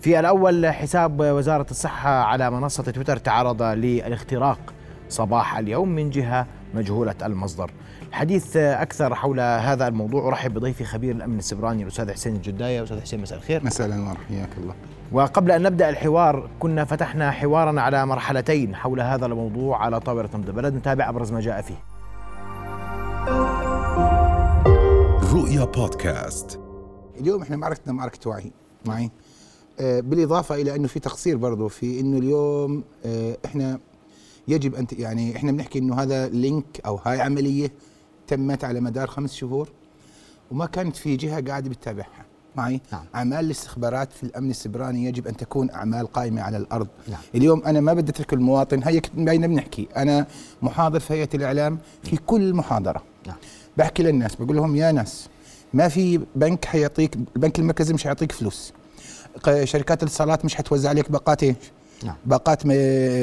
في الأول حساب وزارة الصحة على منصة تويتر تعرض للاختراق صباح اليوم من جهة مجهولة المصدر. الحديث أكثر حول هذا الموضوع. أرحب بضيفي خبير الأمن السبراني الأستاذ حسين الجداية. أستاذ حسين مساء الخير. مساء الأنوار حياك الله. وقبل أن نبدأ الحوار كنا فتحنا حوارا على مرحلتين حول هذا الموضوع على طاولة نبض البلد نتابع أبرز ما جاء فيه. رؤيا بودكاست. اليوم إحنا معركتنا معركة وعي. معي. آه بالإضافة إلى أنه في تقصير برضه في أنه اليوم آه إحنا يجب أن يعني إحنا بنحكي أنه هذا لينك أو هاي عملية تمت على مدار خمس شهور وما كانت في جهة قاعدة بتتابعها. معي؟ نعم. أعمال الاستخبارات في الأمن السبراني يجب أن تكون أعمال قائمة على الأرض. نعم. اليوم أنا ما بدي أترك المواطن هي بينا بنحكي. أنا محاضر في هيئة الإعلام في كل محاضرة. نعم. بحكي للناس بقول لهم يا ناس ما في بنك حيعطيك البنك المركزي مش حيعطيك فلوس. شركات الاتصالات مش حتوزع عليك باقات إيش؟ نعم. باقات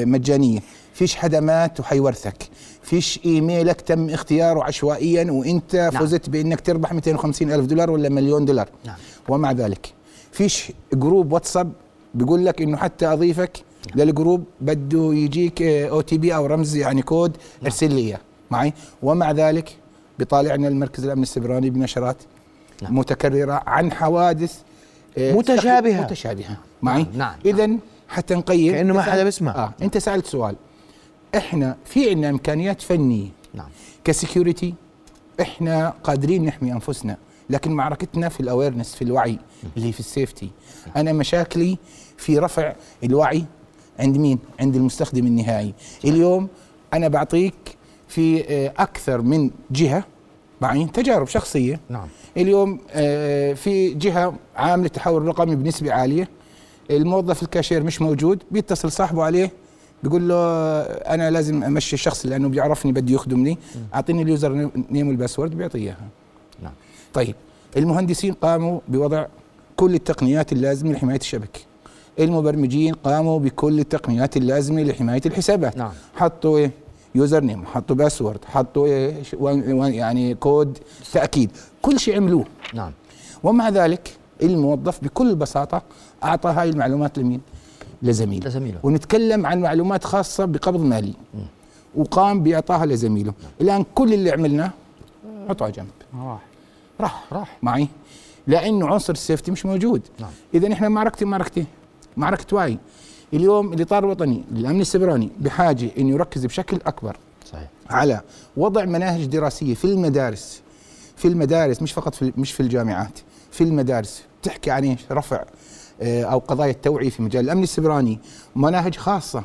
مجانية فيش خدمات وحيورثك فيش إيميلك تم اختياره عشوائيا وإنت نعم. فزت بإنك تربح 250 ألف دولار ولا مليون دولار نعم. ومع ذلك فيش جروب واتساب بيقول لك إنه حتى أضيفك نعم. للجروب بده يجيك OTP أو رمز يعني كود نعم. ارسل لي معي ومع ذلك بيطالعنا المركز الامن السبراني بنشرات نعم. متكررة عن حوادث آه، متشابهة. متشابهة. معي؟ نعم, نعم. اذا حتى نقيم. كأنه ما حدا بيسمع. آه أنت سألت سؤال. إحنا في عندنا إمكانيات فنية. نعم. ك security إحنا قادرين نحمي أنفسنا لكن معركتنا في ال awareness في الوعي اللي في ال safety. أنا مشاكلي في رفع الوعي عند مين؟ عند المستخدم النهائي. اليوم أنا بعطيك في آه، أكثر من جهة معي تجارب شخصية. نعم. اليوم آه، في جهة عاملة التحول الرقمي بنسبة عالية. الموظف الكاشير مش موجود بيتصل صاحبه عليه بيقول له أنا لازم أمشي الشخص لأنه بيعرفني بده يخدمني. أعطيني ال username وال password بيعطيه إياها. نعم. طيب المهندسين قاموا بوضع كل التقنيات اللازمة لحماية الشبكه المبرمجين قاموا بكل التقنيات اللازمة لحماية الحسابات. نعم. حطوا إيه؟ username حطوا password حطوا إيه يعني كود تأكيد. كل شيء عملوه نعم. ومع ذلك الموظف بكل بساطة أعطى هاي المعلومات لمين؟ لزميله. لزميله. ونتكلم عن معلومات خاصة بقبض مالي. م. وقام باعطائها لزميله. نعم. الآن كل اللي عملناه حطه على جنب. راح راح راح. معي؟ لأنه عنصر السيفتي مش موجود. نعم. إذا إحنا معركتي معركتي. معركة وعي اليوم الاطار الوطني للأمن السبراني بحاجة إنه يركز بشكل أكبر صحيح. على وضع مناهج دراسية في المدارس. في المدارس مش فقط في مش في الجامعات في المدارس. تحكي عن إيش؟ رفع آه، أو قضايا التوعية في مجال الأمن السبراني. مناهج خاصة.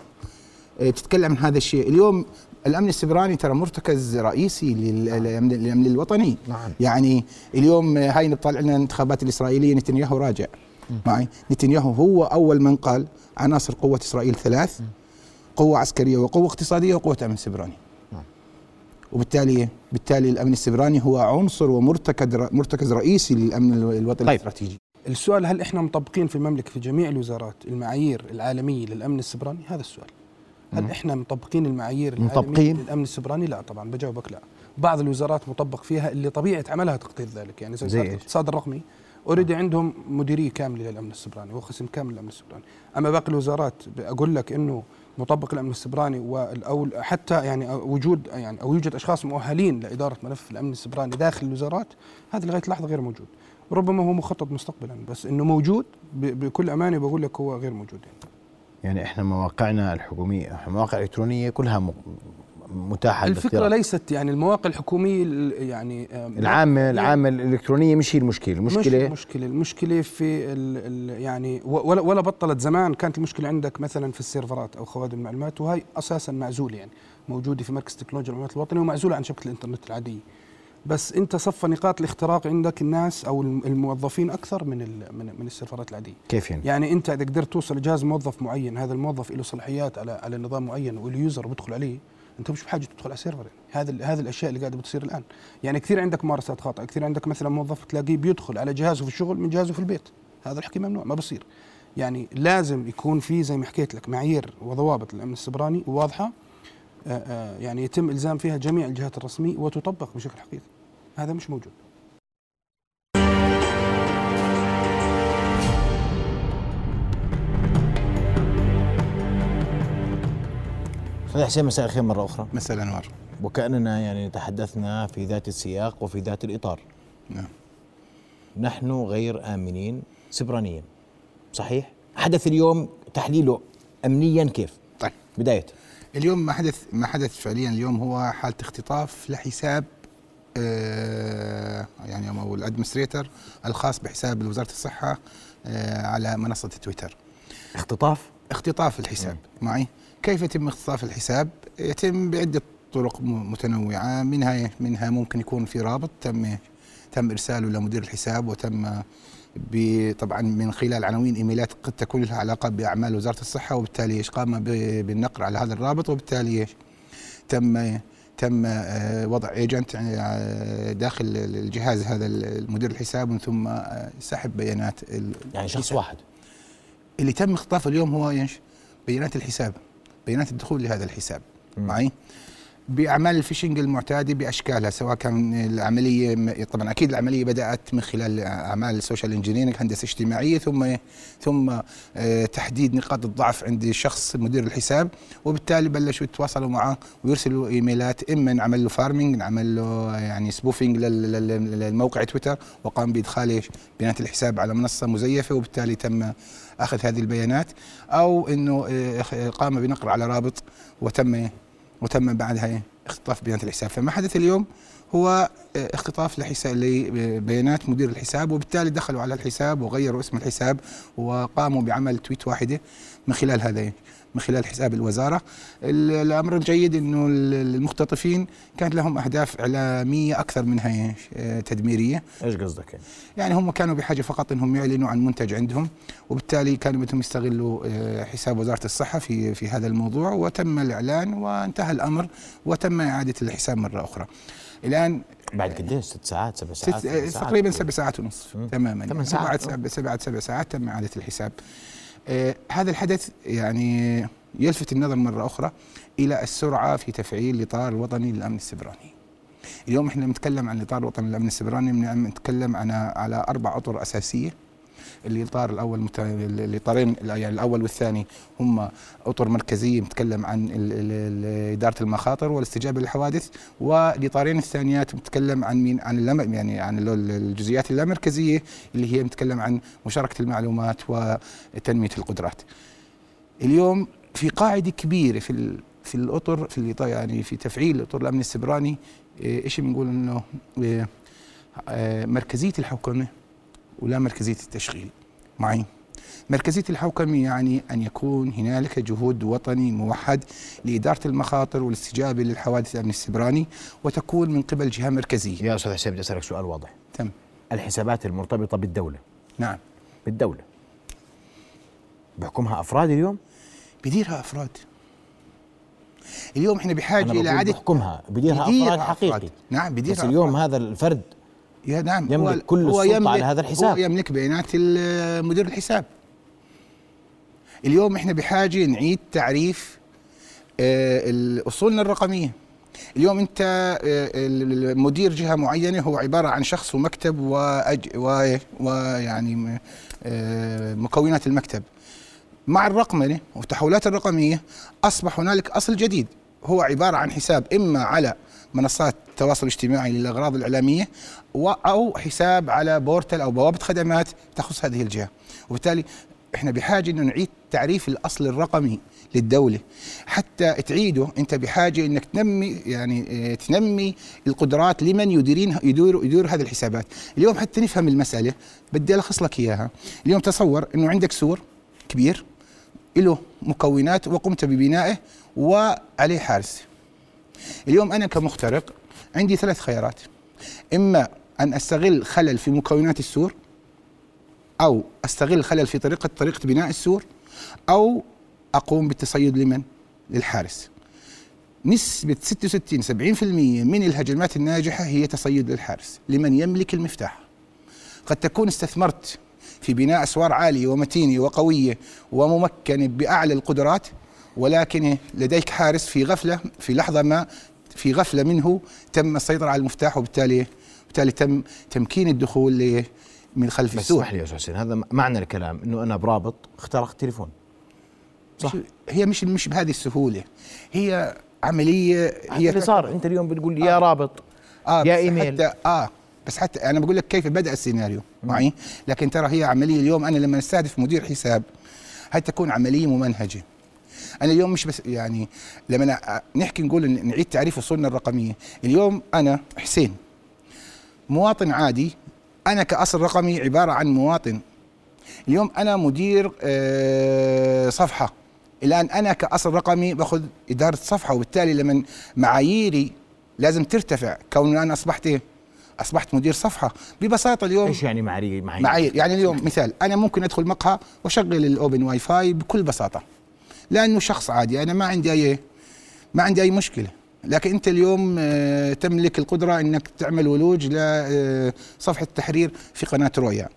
آه، تتكلم عن هذا الشيء. اليوم الأمن السبراني ترى مرتكز رئيسي للامن الوطني. نعم. يعني اليوم هاي نطلع لنا الانتخابات الإسرائيلية نتنياهو راجع. معي. نتنياهو هو أول من قال عناصر قوة إسرائيل ثلاث قوة عسكرية وقوة اقتصادية وقوة أمن سبراني. نعم. وبالتالي بالتالي الأمن السبراني هو عنصر ومرتكز مرتكز رئيسي للأمن الوطني طيب. الاستراتيجي. السؤال هل إحنا مطبقين في المملكة في جميع الوزارات المعايير العالمية للأمن السبراني؟ هذا السؤال. هل إحنا مطبقين المعايير مطبقين؟ للأمن السبراني؟ لا طبعا بجاوبك لا. بعض الوزارات مطبق فيها اللي طبيعة عملها تقدير ذلك يعني زي الاقتصاد الرقمي already عندهم مديرية كاملة للأمن السبراني وقسم كامل للأمن السبراني أما باقي الوزارات أقول لك إنه مطبق الأمن السبراني أو حتى يعني وجود يعني أو يوجد أشخاص مؤهلين لإدارة ملف الأمن السبراني داخل الوزارات هذا لغاية اللحظه غير موجود ربما هو مخطط مستقبلا بس إنه موجود بكل أمانة بقول لك هو غير موجود يعني. يعني إحنا مواقعنا الحكومية مواقع إلكترونية كلها متاحة الفكرة ليست يعني المواقع الحكومية يعني العامه العامة الإلكترونية مش هي المشكلة. المشكلة مش المشكلة المشكلة. في ال ال يعني ولا, ولا بطلت زمان كانت المشكلة عندك مثلا في السيرفرات أو خوادم المعلومات وهي أساسا معزوله يعني. موجودة في مركز تكنولوجيا المعلومات الوطني ومعزوله عن شبكة الإنترنت العادية. بس أنت صفى نقاط الاختراق عندك الناس أو الموظفين أكثر من من, من السيرفرات العادية. كيف يعني؟ يعني أنت إذا قدرت توصل لجهاز موظف معين هذا الموظف له صلاحيات على على نظام معين وال user بيدخل عليه انت مش بحاجة تدخل على server. يعني. هذا هذه الأشياء اللي قاعدة بتصير الآن. يعني كثير عندك ممارسات خاطئة كثير عندك مثلا موظف تلاقيه بيدخل على جهازه في الشغل من جهازه في البيت. هذا الحكي ممنوع ما بصير. يعني لازم يكون في زي ما حكيت لك معايير وضوابط الامن السبراني واضحة آه، آه، يعني يتم إلزام فيها جميع الجهات الرسمية وتطبق بشكل حقيقي. هذا مش موجود. أستاذ حسين مساء الخير مرة أخرى. مساء الأنوار. وكأننا يعني تحدثنا في ذات السياق وفي ذات الإطار. نعم. نحن غير آمنين سبرانيا صحيح؟ حدث اليوم تحليله امنيا كيف؟ طيب. بداية. اليوم ما حدث ما حدث فعليا اليوم هو حالة اختطاف لحساب آه يعني أو الادمنستريتور الخاص بحساب وزارة الصحة آه على منصة تويتر. اختطاف؟ اختطاف الحساب. مم. معي؟ كيف يتم اختطاف الحساب؟ يتم بعدة طرق متنوعة. منها منها ممكن يكون في رابط تم تم إرساله لمدير الحساب وتم طبعا من خلال عناوين إيميلات قد تكون لها علاقة بأعمال وزارة الصحة وبالتالي إيش قام بالنقر على هذا الرابط وبالتالي إيش؟ تم تم آه، وضع agent آه، داخل الجهاز هذا المدير الحساب ومن ثم آه، سحب بيانات يعني شخص واحد. اللي تم اختطافه اليوم هو إيش؟ بيانات الحساب. بيانات الدخول لهذا الحساب معي؟ بأعمال ال phishing المعتادة بأشكالها سواء كان العملية طبعا أكيد العملية بدأت من خلال أعمال ال social engineering هندسة اجتماعية ثم ثم آه، تحديد نقاط الضعف عند شخص مدير الحساب وبالتالي بلشوا يتواصلوا معه ويرسلوا إيميلات إما نعمل له pharming نعمل له يعني spoofing للموقع تويتر وقام بادخال بيانات الحساب على منصة مزيفة وبالتالي تم أخذ هذه البيانات أو إنه آه، قام بنقر على رابط وتم وتم بعدها اختطاف بيانات الحساب. فما حدث اليوم هو آه، اختطاف لحساب لبيانات مدير الحساب وبالتالي دخلوا على الحساب وغيروا اسم الحساب وقاموا بعمل تويت واحدة من خلال هذا من خلال حساب الوزارة. الأمر الجيد إنه المختطفين كانت لهم أهداف إعلامية أكثر منها آه، تدميرية. إيش قصدك يعني؟ يعني هم كانوا بحاجة فقط إنهم يعلنوا عن منتج عندهم وبالتالي كانوا بدهم يستغلوا آه، حساب وزارة الصحة في في هذا الموضوع وتم الإعلان وانتهى الأمر وتم إعادة الحساب مرة أخرى. الآن بعد قديش؟ ست ساعات سبع ساعات, ست تقريبا سبع ساعات ونصف تماما. ثمان ساعات؟ بعد سبع سبع ساعات تم إعادة الحساب. آه هذا الحدث يعني يلفت النظر مرة أخرى إلى السرعة في تفعيل الإطار الوطني للأمن السبراني. اليوم إحنا بنتكلم عن الإطار الوطني للأمن السبراني بنتكلم عن على أربع أطر أساسية. الإطار الأول مت... الإطارين يعني الأول والثاني هم أطر مركزية بتتكلم عن إدارة المخاطر والاستجابة للحوادث والإطارين الثانيات بتتكلم عن مين؟ عن اللم... يعني عن الجزئيات اللامركزية اللي هي بتتكلم عن مشاركة المعلومات وتنمية القدرات. اليوم في قاعدة كبيرة في في الأطر في الإطار يعني في تفعيل اطر الامن السبراني إيش بنقول إنه إيه، آه، مركزية الحوكمه ولا مركزية التشغيل معي مركزية الحوكمة يعني أن يكون هنالك جهود وطني موحد لإدارة المخاطر والاستجابة للحوادث الأمن السبراني وتكون من قبل جهة مركزية. يا أستاذ حسين بدي أسألك سؤال واضح. تم. الحسابات المرتبطة بالدولة. نعم. بالدولة. بحكمها أفراد اليوم؟ بيديرها أفراد اليوم إحنا بحاجة إلى عدد بحكمها بديرها أفراد حقيقي أفراد. نعم بديرها بس اليوم هذا الفرد يا نعم يملك كل هو السلطة على هذا الحساب. هو يملك بيانات مدير الحساب. اليوم إحنا بحاجة نعيد تعريف آه، اصولنا الرقمية. اليوم أنت آه، مدير جهة معينة هو عبارة عن شخص ومكتب وأج ويعني آه، مكونات المكتب. مع الرقمنة والتحولات الرقمية أصبح هنالك أصل جديد. هو عبارة عن حساب إما على منصات التواصل الاجتماعي للأغراض الإعلامية أو حساب على بورتال أو بوابة خدمات تخص هذه الجهة. وبالتالي إحنا بحاجة إنه نعيد تعريف الأصل الرقمي للدولة. حتى تعيده أنت بحاجة إنك تنمي يعني آه، تنمي القدرات لمن يديرين يدير يدير هذه الحسابات. اليوم حتى نفهم المسألة بدي ألخص لك إياها. اليوم تصور إنه عندك سور كبير له مكونات وقمت ببنائه وعليه حارس. اليوم أنا كمخترق عندي ثلاث خيارات. إما أن أستغل خلل في مكونات السور أو أستغل خلل في طريقة طريقة بناء السور أو أقوم بالتصيد لمن؟ للحارس. نسبة 66 70% من الهجمات الناجحة هي تصيد للحارس لمن يملك المفتاح. قد تكون استثمرت في بناء أسوار عالية ومتينة وقوية وممكنة بأعلى القدرات ولكن لديك حارس في غفلة في لحظة ما في غفلة منه تم السيطرة على المفتاح وبالتالي بالتالي تم تمكين الدخول من خلف السور اسمح لي يا حسين هذا معنى الكلام إنه أنا برابط اخترقت تليفون صح. هي مش مش بهذه السهولة. هي عملية هي اللي صار أنت اليوم بتقول لي يا آه. رابط آه يا إيميل. حتى آه بس حتى أنا بقول لك كيف بدأ السيناريو معي؟ لكن ترى هي عملية اليوم. أنا لما أستهدف مدير حساب هاي تكون عملية ممنهجة؟ أنا اليوم مش بس يعني لما نحكي نقول نعيد تعريف أصولنا الرقمية اليوم أنا حسين مواطن عادي أنا كأصل رقمي عبارة عن مواطن. اليوم أنا مدير آه، صفحة. الآن أنا كأصل رقمي باخذ إدارة صفحة وبالتالي لما معاييري لازم ترتفع. كون أنا أصبحت إيه؟ أصبحت مدير صفحة. ببساطة اليوم إيش يعني معايير معايير؟ يعني اليوم مثال أنا ممكن أدخل مقهى وأشغل ال open WiFi بكل بساطة. لأنه شخص عادي أنا ما عندي اي ما عندي أي مشكلة. لكن أنت اليوم آه، تملك القدرة إنك تعمل ولوج لصفحه التحرير في قناة رويا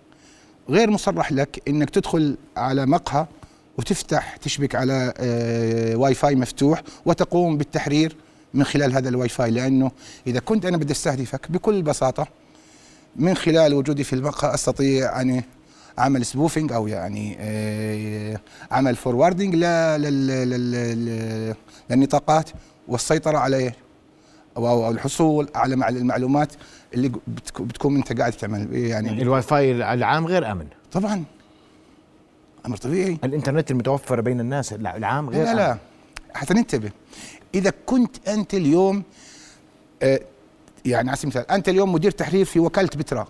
غير مصرح لك إنك تدخل على مقهى وتفتح تشبك على آه، واي فاي مفتوح وتقوم بالتحرير من خلال هذا الواي فاي لأنه إذا كنت أنا بدي أستهدفك بكل بساطة من خلال وجودي في المقهى أستطيع أن عمل spoofing أو يعني آه، عمل forwarding للنطاقات والسيطرة عليه. أو الحصول على المعلومات اللي بتكون أنت قاعد تعمل يعني, يعني الواي فاي العام غير آمن. طبعا. أمر طبيعي. الإنترنت المتوفر بين الناس العام غير لا لا, لا. حتى ننتبه. إذا كنت أنت اليوم آه يعني على سبيل المثال أنت اليوم مدير تحرير في وكالة بترا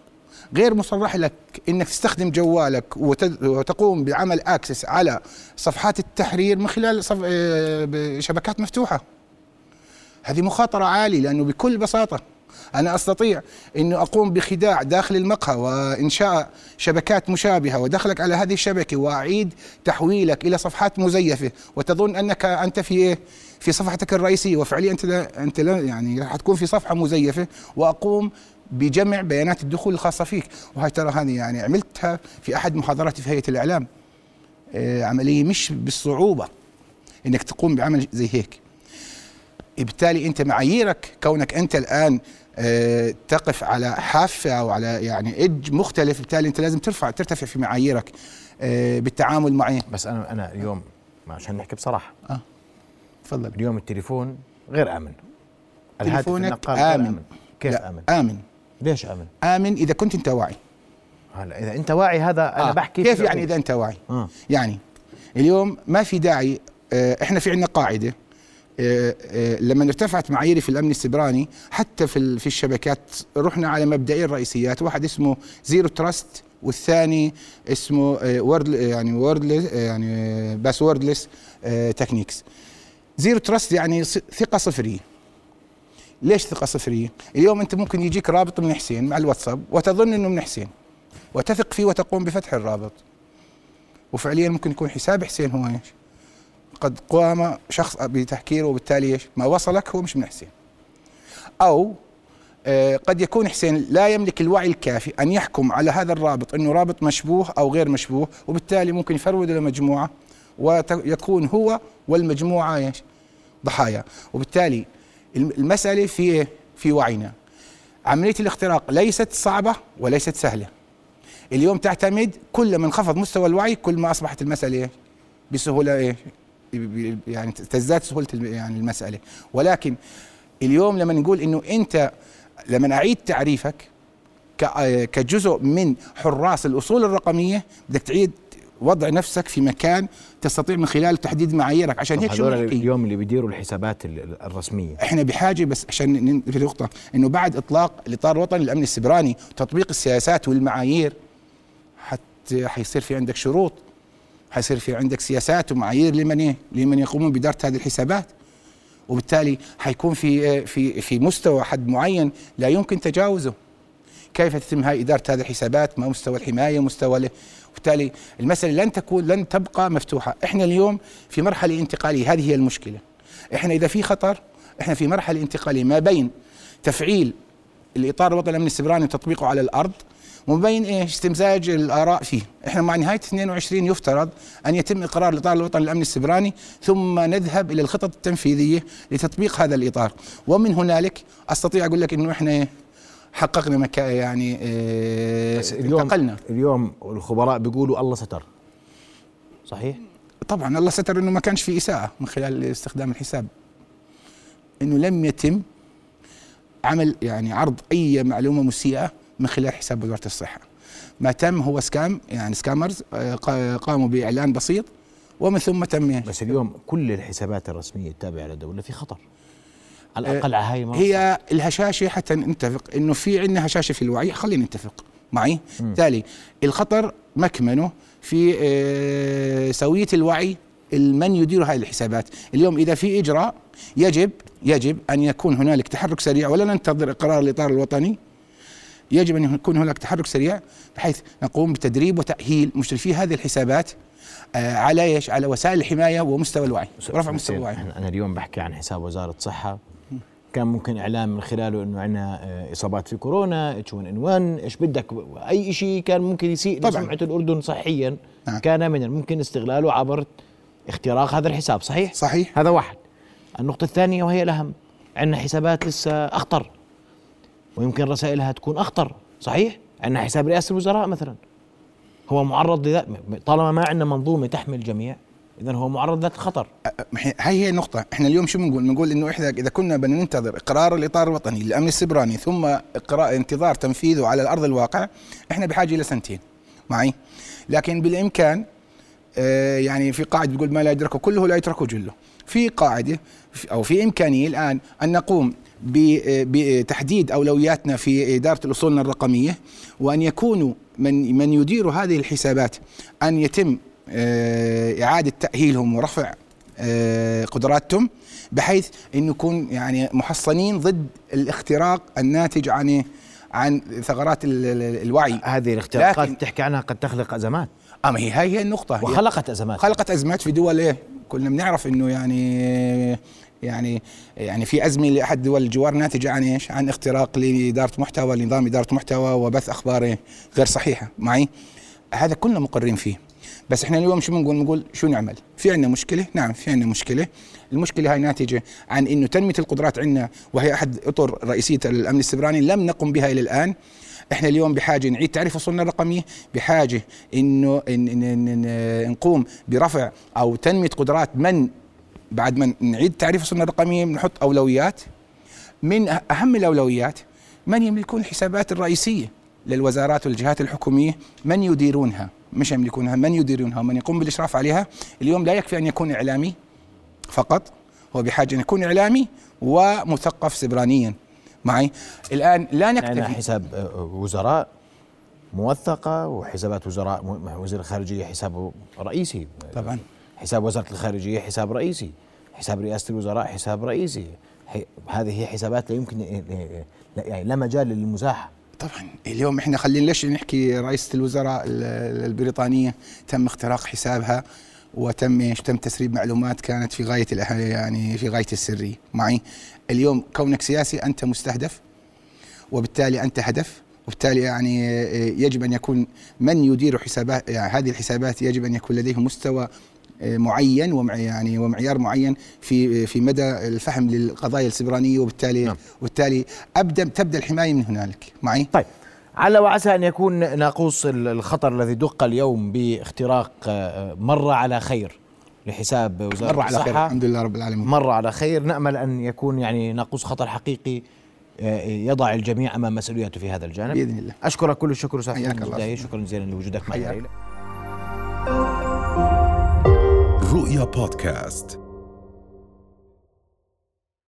غير مصرح لك إنك تستخدم جوالك وتقوم بعمل أكسس على صفحات التحرير من خلال صف... آه، شبكات مفتوحة هذه مخاطرة عالية لأنه بكل بساطة أنا أستطيع أن أقوم بخداع داخل المقهى وإنشاء شبكات مشابهة ودخلك على هذه الشبكة وأعيد تحويلك إلى صفحات مزيفة وتظن أنك أنت في إيه؟ في صفحتك الرئيسية وفعليا أنت لا يعني راح تكون في صفحة مزيفة وأقوم بجمع بيانات الدخول الخاصة فيك. وهي ترى هذه يعني عملتها في أحد محاضراتي في هيئة الإعلام. آه، عملية مش بالصعوبة إنك تقوم بعمل زي هيك. بالتالي أنت معاييرك كونك أنت الآن آه، تقف على حافة أو على يعني ايدج مختلف بالتالي أنت لازم ترفع ترتفع في معاييرك آه، بالتعامل معي. بس أنا أنا اليوم عشان نحكي بصراحة. آه تفضل. اليوم التليفون غير آمن. تليفونك آمن. آمن. كيف لا آمن؟ آمن. ليش آمن؟ آمن إذا كنت أنت واعي هلا إذا أنت واعي هذا أنا آه. بحكي كيف يعني إذا أنت واعي؟ آه. يعني اليوم ما في داعي آه إحنا في عندنا قاعدة آه، آه، لما ارتفعت معاييري في الأمن السبراني حتى في في الشبكات رحنا على مبدئين رئيسيات واحد اسمه zero trust والثاني اسمه word آه، يعني word يعني passwordless techniques zero trust يعني ثقة صفرية ليش ثقة صفرية؟ اليوم أنت ممكن يجيك رابط من حسين مع الواتساب وتظن إنه من حسين وتثق فيه وتقوم بفتح الرابط. وفعليا ممكن يكون حساب حسين هو إيش؟ قد قام شخص بتهكيره وبالتالي ما وصلك هو مش من حسين. أو آه، قد يكون حسين لا يملك الوعي الكافي أن يحكم على هذا الرابط أنه رابط مشبوه أو غير مشبوه وبالتالي ممكن ي forward إلى مجموعة ويكون هو والمجموعة إيش؟ ضحايا. وبالتالي المسألة في في وعينا. عملية الاختراق ليست صعبة وليست سهلة. اليوم تعتمد كل ما انخفض مستوى الوعي كل ما أصبحت المسألة بسهولة إيه؟ يعني تزداد سهولة يعني المسألة. ولكن اليوم لما نقول إنه أنت لما أعيد تعريفك كجزء من حراس الأصول الرقمية بدك تعيد وضع نفسك في مكان تستطيع من خلاله تحديد معاييرك. عشان هيك شو اليوم اللي بيديروا الحسابات الرسمية. إحنا بحاجة بس عشان في نقطة إنه بعد إطلاق الاطار الوطني للأمن السبراني وتطبيق السياسات والمعايير حتى حيصير في عندك شروط حيصير في عندك سياسات ومعايير لمن إيه؟ لمن يقومون بإدارة هذه الحسابات. وبالتالي حيكون في في في مستوى حد معين لا يمكن تجاوزه. كيف تتم هاي إدارة هذه الحسابات؟ ما مستوى الحماية مستوى وبالتالي المسألة لن تكون لن تبقى مفتوحة. إحنا اليوم في مرحلة انتقالية هذه هي المشكلة. إحنا إذا في خطر إحنا في مرحلة انتقالية ما بين تفعيل الإطار الوطني الأمن السبراني وتطبيقه على الأرض وبين إيش؟ استمزاج الآراء فيه. إحنا مع نهاية 22 يفترض أن يتم إقرار الإطار الوطني للامن السبراني ثم نذهب إلى الخطط التنفيذية لتطبيق هذا الإطار. ومن هنالك أستطيع أقول لك إنه إحنا حققنا مكا يعني بس اليوم انتقلنا. اليوم الخبراء بيقولوا الله ستر. صحيح؟ طبعا الله ستر إنه ما كانش في إساءة من خلال استخدام الحساب. إنه لم يتم عمل يعني عرض أي معلومة مسيئة من خلال حساب وزارة الصحة. ما تم هو سكام يعني سكامرز آه، قاموا بإعلان بسيط ومن ثم تم بس اليوم كل الحسابات الرسمية التابعة للدولة في خطر. على الأقل على هاي. هي الهشاشة حتى نتفق إنه في عندنا هشاشة في الوعي خلينا نتفق معي. بالتالي الخطر مكمنه في آه، سوية الوعي من يدير هذه الحسابات. اليوم إذا في إجراء يجب يجب أن يكون هنالك تحرك سريع ولا ننتظر قرار الإطار الوطني. يجب أن يكون هناك تحرك سريع بحيث نقوم بتدريب وتأهيل مشرفي هذه الحسابات آه، على إيش؟ على وسائل الحماية ومستوى الوعي ورفع مستوى الوعي. أنا اليوم بحكي عن حساب وزارة الصحه كان ممكن اعلان من خلاله إنه عندنا آه، إصابات في كورونا إتش 1 إن 1 إيش بدك؟ أي شيء كان ممكن يسيء طبعا. لسمعة الأردن صحيا. نعم. كان من الممكن استغلاله عبر اختراق هذا الحساب صحيح؟ صحيح. هذا واحد. النقطة الثانية وهي الأهم عندنا حسابات لسه أخطر ويمكن رسائلها تكون أخطر صحيح؟ عندنا حساب رئاسة الوزراء مثلا. هو معرض لذا طالما ما عندنا منظومة تحمي الجميع اذا هو معرض لذات الخطر. هي النقطة. إحنا اليوم شو بنقول؟ بنقول إنه إحنا إذا كنا بدنا ننتظر قرار الإطار الوطني للأمن السبراني ثم إقراء انتظار تنفيذه على الأرض الواقع إحنا بحاجة إلى سنتين. معي؟ لكن بالإمكان آه يعني في قاعدة بتقول ما لا يدركه كله لا يتركه جله. في قاعدة أو في إمكانية الآن أن نقوم بتحديد أولوياتنا في إدارة الأصولنا الرقمية وأن يكونوا من من يدير هذه الحسابات أن يتم آه، إعادة تأهيلهم ورفع آه، قدراتهم بحيث إنه يكون يعني محصنين ضد الاختراق الناتج عن عن ثغرات الوعي. هذه الاختراقات تحكي عنها قد تخلق أزمات. اما هي هاي هي النقطة. وخلقت أزمات. خلقت أزمات في دول إيه؟ كلنا بنعرف إنه يعني يعني يعني في أزمة لأحد دول الجوار ناتجة عن إيش؟ عن اختراق لإدارة محتوى لنظام إدارة محتوى وبث أخبار غير صحيحة. معي؟ هذا كلنا مقرين فيه. بس إحنا اليوم شو بنقول؟ بنقول شو نعمل؟ في عندنا مشكلة؟ نعم في عندنا مشكلة. المشكلة هاي ناتجة عن إنه تنمية القدرات عندنا وهي أحد أطر رئيسية الأمن السبراني لم نقم بها إلى الآن. إحنا اليوم بحاجة نعيد تعريف وصولنا الرقميه بحاجة إنه إن إن إن نقوم برفع أو تنمية قدرات من بعد ما نعيد تعريف وصولنا الرقميه بنحط أولويات. من أهم الأولويات من يملكون الحسابات الرئيسية للوزارات والجهات الحكومية؟ من يديرونها؟ مش يملكونها من يديرونها؟ ومن يقوم بالإشراف عليها؟ اليوم لا يكفي أن يكون إعلامي فقط هو بحاجة أن يكون إعلامي ومثقف سبرانيا. معي؟ الآن لا نكتفي. يعني حساب آه، وزراء موثقة وحسابات وزراء وزير الخارجية حسابه رئيسي. طبعا. حساب وزارة الخارجية حساب رئيسي. حساب رئاسة الوزراء حساب رئيسي. هذه هي حسابات لا يمكن يعني لا مجال للمزاحه طبعا. اليوم إحنا خلينا ليش نحكي رئيسة الوزراء البريطانية؟ تم اختراق حسابها وتم إيش؟ تم تسريب معلومات كانت في غاية يعني في غاية السرية معي؟ اليوم كونك سياسي أنت مستهدف وبالتالي أنت هدف وبالتالي يعني يجب أن يكون من يدير حسابات يعني هذه الحسابات يجب أن يكون لديه مستوى معين ومع يعني ومعيار معين في في مدى الفهم للقضايا السبرانية وبالتالي نعم. وبالتالي ابدا تبدأ الحماية من هنالك. معي؟ طيب. على وعسى أن يكون ناقوس الخطر الذي دق اليوم باختراق آه، مر على خير لحساب وزارة مر على خير الحمد لله رب العالمين. مر على خير. نأمل أن يكون يعني ناقوس خطر حقيقي آه، يضع الجميع أمام مسؤوليته في هذا الجانب. بإذن الله. أشكرك كل الشكر أستاذ شكرا جزيلا لوجودك معي رؤيا بودكاست.